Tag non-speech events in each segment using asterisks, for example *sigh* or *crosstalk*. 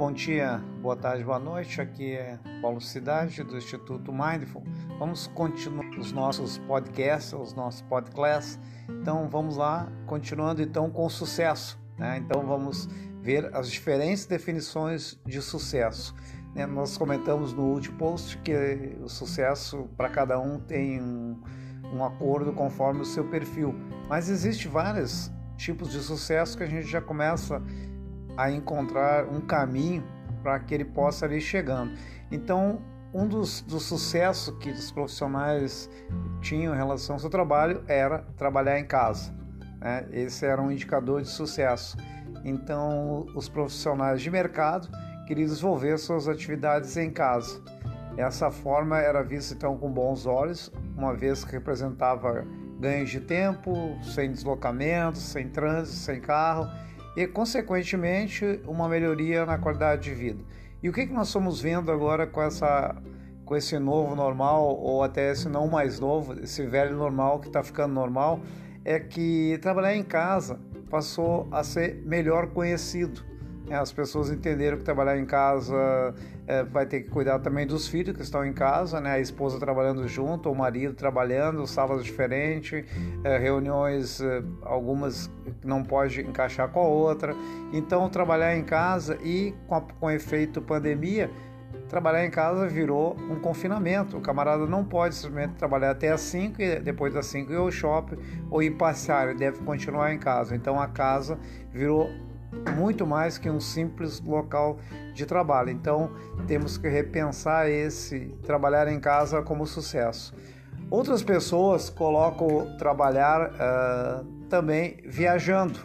bom dia, boa tarde, boa noite. Aqui é Paulo Cidade do Instituto Mindful. Vamos continuar os nossos podcasts, os nossos podcasts. Então vamos lá, continuando então com sucesso. Né? Então vamos ver as diferentes definições de sucesso. Né? Nós comentamos no último post que o sucesso para cada um tem um, um acordo conforme o seu perfil, mas existe vários tipos de sucesso que a gente já começa a encontrar um caminho para que ele possa ir chegando. Então, um dos, dos sucessos que os profissionais tinham em relação ao seu trabalho era trabalhar em casa. Né? Esse era um indicador de sucesso. Então, os profissionais de mercado queriam desenvolver suas atividades em casa. Essa forma era vista então com bons olhos, uma vez que representava ganhos de tempo, sem deslocamento, sem trânsito, sem carro e, consequentemente, uma melhoria na qualidade de vida. E o que, que nós estamos vendo agora com, essa, com esse novo normal, ou até esse não mais novo, esse velho normal que está ficando normal, é que trabalhar em casa passou a ser melhor conhecido. É, as pessoas entenderam que trabalhar em casa é, vai ter que cuidar também dos filhos que estão em casa, né? A esposa trabalhando junto, o marido trabalhando, salas diferentes, é, reuniões, é, algumas não pode encaixar com a outra. Então, trabalhar em casa e com, a, com efeito pandemia, trabalhar em casa virou um confinamento. O camarada não pode simplesmente trabalhar até as 5 e depois das 5 ir ao shopping ou ir passear, ele deve continuar em casa. Então a casa virou muito mais que um simples local de trabalho. Então, temos que repensar esse trabalhar em casa como sucesso. Outras pessoas colocam trabalhar uh, também viajando.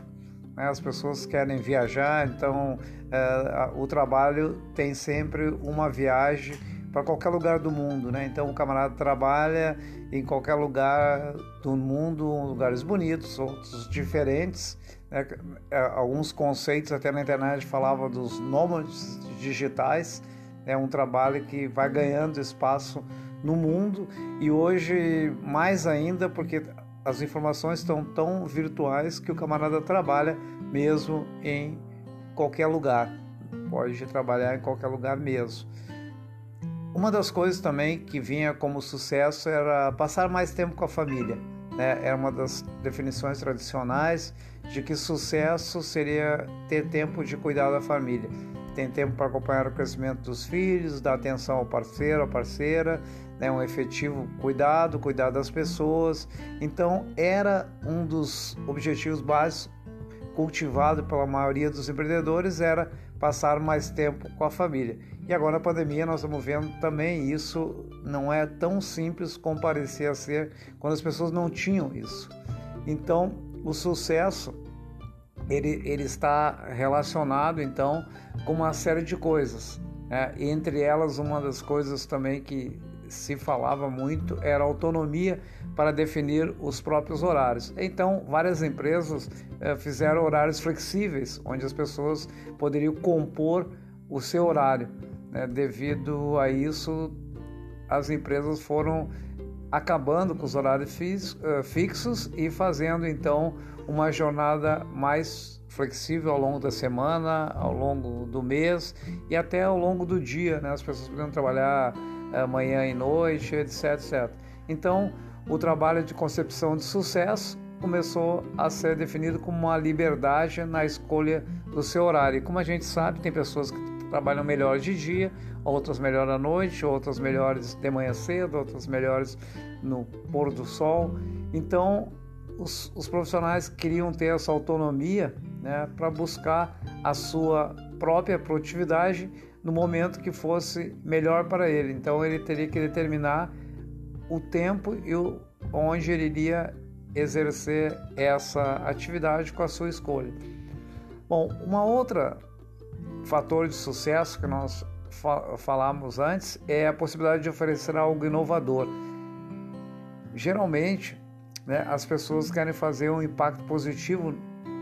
Né? As pessoas querem viajar, então uh, o trabalho tem sempre uma viagem para qualquer lugar do mundo, né? Então o camarada trabalha em qualquer lugar do mundo, lugares bonitos, outros diferentes. Né? É, alguns conceitos até na internet falavam dos nômades digitais. É um trabalho que vai ganhando espaço no mundo e hoje mais ainda porque as informações estão tão virtuais que o camarada trabalha mesmo em qualquer lugar. Pode trabalhar em qualquer lugar mesmo. Uma das coisas também que vinha como sucesso era passar mais tempo com a família. Né? Era uma das definições tradicionais de que sucesso seria ter tempo de cuidar da família. Tem tempo para acompanhar o crescimento dos filhos, dar atenção ao parceiro, à parceira, né? um efetivo cuidado, cuidar das pessoas. Então, era um dos objetivos básicos cultivado pela maioria dos empreendedores era passar mais tempo com a família. E agora na pandemia nós estamos vendo também isso não é tão simples como parecia ser quando as pessoas não tinham isso. Então, o sucesso ele, ele está relacionado então com uma série de coisas. Né? Entre elas, uma das coisas também que se falava muito era autonomia para definir os próprios horários. Então, várias empresas eh, fizeram horários flexíveis, onde as pessoas poderiam compor o seu horário. Né? Devido a isso, as empresas foram acabando com os horários eh, fixos e fazendo então uma jornada mais flexível ao longo da semana, ao longo do mês e até ao longo do dia. Né? As pessoas podendo trabalhar manhã e noite, etc, etc. Então, o trabalho de concepção de sucesso começou a ser definido como uma liberdade na escolha do seu horário. E como a gente sabe, tem pessoas que trabalham melhor de dia, outras melhor à noite, outras melhores de manhã cedo, outras melhores no pôr do sol. Então, os, os profissionais queriam ter essa autonomia né, para buscar a sua própria produtividade no momento que fosse melhor para ele. Então, ele teria que determinar o tempo e o, onde ele iria exercer essa atividade com a sua escolha. Bom, uma outra fator de sucesso que nós fa falamos antes é a possibilidade de oferecer algo inovador. Geralmente, né, as pessoas querem fazer um impacto positivo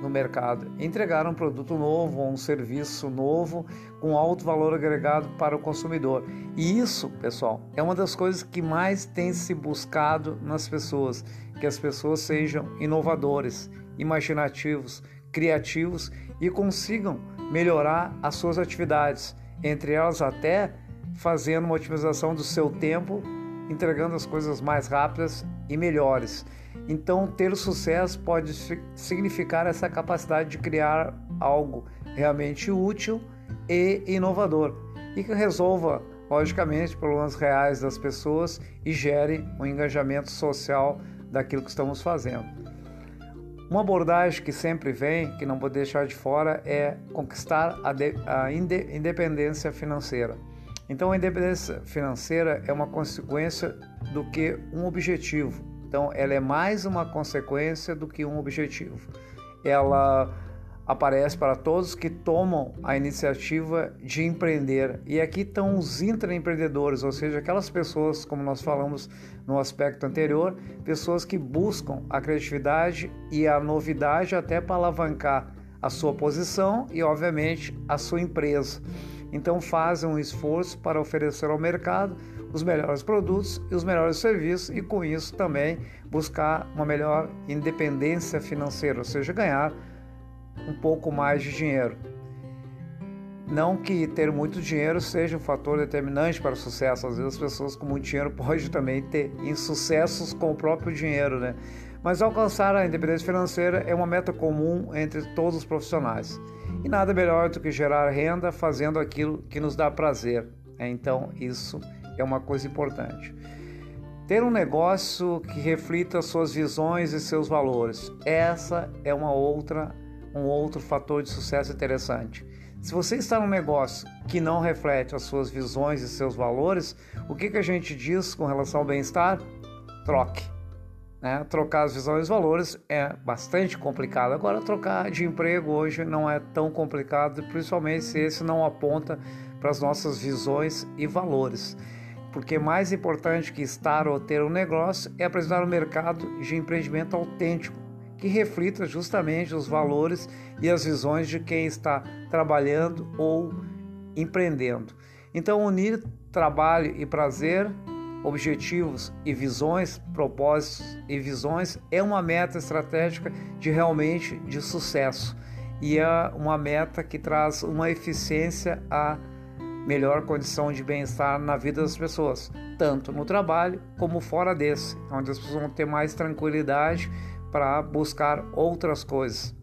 no mercado, entregar um produto novo ou um serviço novo com alto valor agregado para o consumidor. E isso, pessoal, é uma das coisas que mais tem se buscado nas pessoas, que as pessoas sejam inovadores, imaginativos, criativos e consigam melhorar as suas atividades, entre elas até fazendo uma otimização do seu tempo, entregando as coisas mais rápidas e melhores. Então, ter sucesso pode significar essa capacidade de criar algo realmente útil e inovador e que resolva, logicamente, problemas reais das pessoas e gere um engajamento social daquilo que estamos fazendo. Uma abordagem que sempre vem, que não vou deixar de fora, é conquistar a, de, a independência financeira. Então, a independência financeira é uma consequência do que um objetivo. Então, ela é mais uma consequência do que um objetivo. Ela aparece para todos que tomam a iniciativa de empreender. E aqui estão os intraempreendedores, ou seja, aquelas pessoas, como nós falamos no aspecto anterior, pessoas que buscam a criatividade e a novidade até para alavancar a sua posição e, obviamente, a sua empresa. Então, fazem um esforço para oferecer ao mercado os melhores produtos e os melhores serviços e com isso também buscar uma melhor independência financeira, ou seja, ganhar um pouco mais de dinheiro. Não que ter muito dinheiro seja um fator determinante para o sucesso. Às vezes as pessoas com muito dinheiro *laughs* podem também ter insucessos com o próprio dinheiro, né? Mas alcançar a independência financeira é uma meta comum entre todos os profissionais. E nada melhor do que gerar renda fazendo aquilo que nos dá prazer. Né? Então, isso é uma coisa importante. Ter um negócio que reflita suas visões e seus valores. Essa é uma outra um outro fator de sucesso interessante. Se você está num negócio que não reflete as suas visões e seus valores, o que, que a gente diz com relação ao bem-estar? Troque. Né? Trocar as visões e valores é bastante complicado. Agora, trocar de emprego hoje não é tão complicado, principalmente se esse não aponta para as nossas visões e valores porque mais importante que estar ou ter um negócio é apresentar um mercado de empreendimento autêntico, que reflita justamente os valores e as visões de quem está trabalhando ou empreendendo. Então, unir trabalho e prazer, objetivos e visões, propósitos e visões é uma meta estratégica de realmente de sucesso e é uma meta que traz uma eficiência a melhor condição de bem-estar na vida das pessoas, tanto no trabalho como fora desse, onde as pessoas vão ter mais tranquilidade para buscar outras coisas.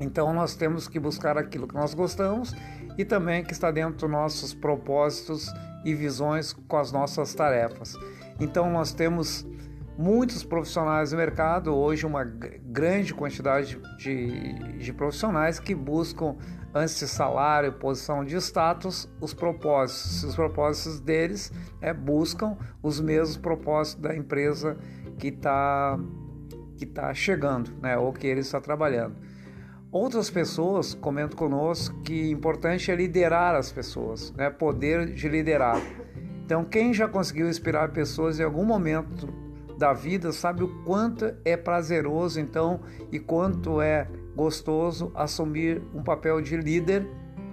Então nós temos que buscar aquilo que nós gostamos e também que está dentro dos nossos propósitos e visões com as nossas tarefas. Então nós temos muitos profissionais no mercado, hoje uma grande quantidade de, de profissionais que buscam antes de salário, posição de status, os propósitos. Os propósitos deles é, buscam os mesmos propósitos da empresa que está que tá chegando, né, ou que ele está trabalhando. Outras pessoas comentam conosco que importante é liderar as pessoas, né, poder de liderar. Então, quem já conseguiu inspirar pessoas em algum momento da vida sabe o quanto é prazeroso, então, e quanto é gostoso assumir um papel de líder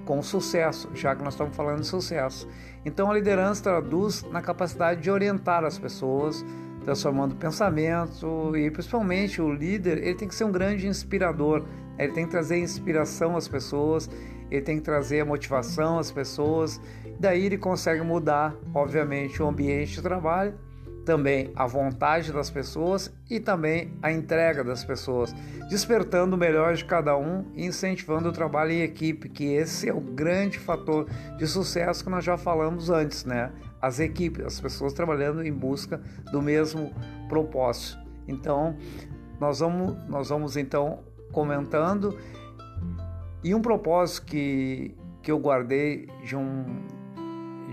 com sucesso, já que nós estamos falando de sucesso. Então a liderança traduz na capacidade de orientar as pessoas, transformando pensamento e principalmente o líder, ele tem que ser um grande inspirador, ele tem que trazer inspiração às pessoas, ele tem que trazer a motivação às pessoas, daí ele consegue mudar, obviamente, o ambiente de trabalho também a vontade das pessoas e também a entrega das pessoas, despertando o melhor de cada um e incentivando o trabalho em equipe, que esse é o grande fator de sucesso que nós já falamos antes, né? As equipes, as pessoas trabalhando em busca do mesmo propósito. Então, nós vamos, nós vamos então comentando e um propósito que, que eu guardei de um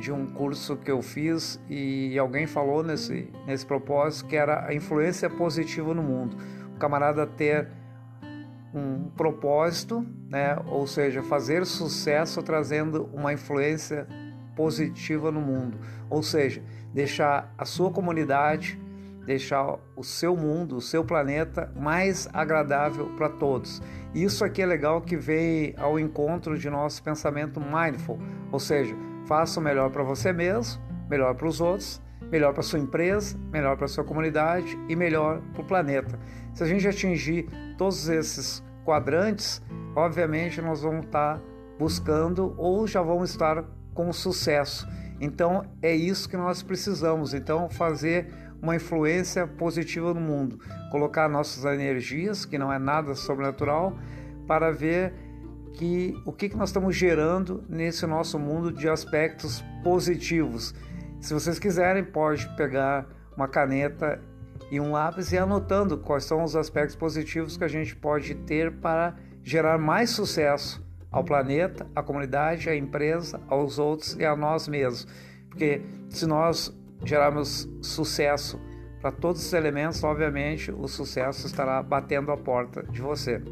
de um curso que eu fiz e alguém falou nesse, nesse propósito que era a influência positiva no mundo. O camarada ter um propósito, né? ou seja, fazer sucesso trazendo uma influência positiva no mundo, ou seja, deixar a sua comunidade, deixar o seu mundo, o seu planeta mais agradável para todos. Isso aqui é legal que vem ao encontro de nosso pensamento mindful, ou seja, Faça o melhor para você mesmo, melhor para os outros, melhor para sua empresa, melhor para sua comunidade e melhor para o planeta. Se a gente atingir todos esses quadrantes, obviamente nós vamos estar buscando ou já vamos estar com sucesso. Então é isso que nós precisamos. Então fazer uma influência positiva no mundo, colocar nossas energias, que não é nada sobrenatural, para ver que o que, que nós estamos gerando nesse nosso mundo de aspectos positivos. Se vocês quiserem, pode pegar uma caneta e um lápis e anotando quais são os aspectos positivos que a gente pode ter para gerar mais sucesso ao planeta, à comunidade, à empresa, aos outros e a nós mesmos. Porque se nós gerarmos sucesso para todos os elementos, obviamente o sucesso estará batendo a porta de você.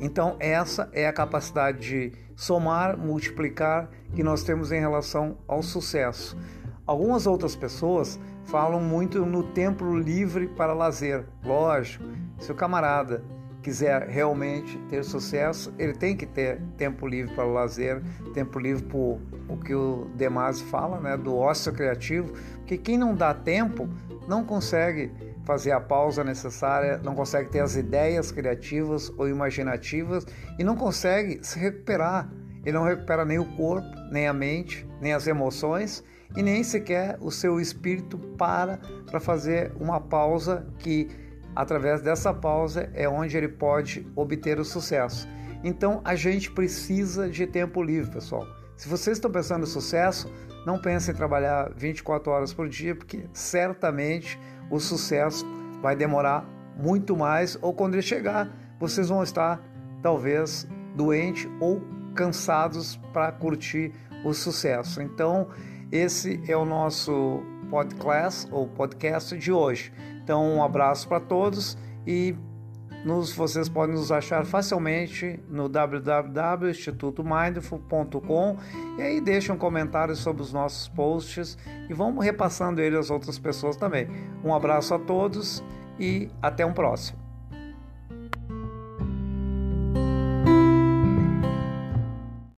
Então, essa é a capacidade de somar, multiplicar que nós temos em relação ao sucesso. Algumas outras pessoas falam muito no tempo livre para lazer. Lógico, se o camarada quiser realmente ter sucesso, ele tem que ter tempo livre para o lazer, tempo livre para o que o Demasi fala, né, do ócio criativo, porque quem não dá tempo não consegue fazer a pausa necessária, não consegue ter as ideias criativas ou imaginativas e não consegue se recuperar. Ele não recupera nem o corpo, nem a mente, nem as emoções e nem sequer o seu espírito para para fazer uma pausa que através dessa pausa é onde ele pode obter o sucesso. Então a gente precisa de tempo livre, pessoal. Se vocês estão pensando em sucesso, não pensem em trabalhar 24 horas por dia, porque certamente o sucesso vai demorar muito mais, ou quando ele chegar, vocês vão estar talvez doentes ou cansados para curtir o sucesso. Então, esse é o nosso podcast ou podcast de hoje. Então, um abraço para todos e nos, vocês podem nos achar facilmente no www.institutomindful.com e aí deixem um comentário sobre os nossos posts e vamos repassando ele às outras pessoas também. Um abraço a todos e até um próximo.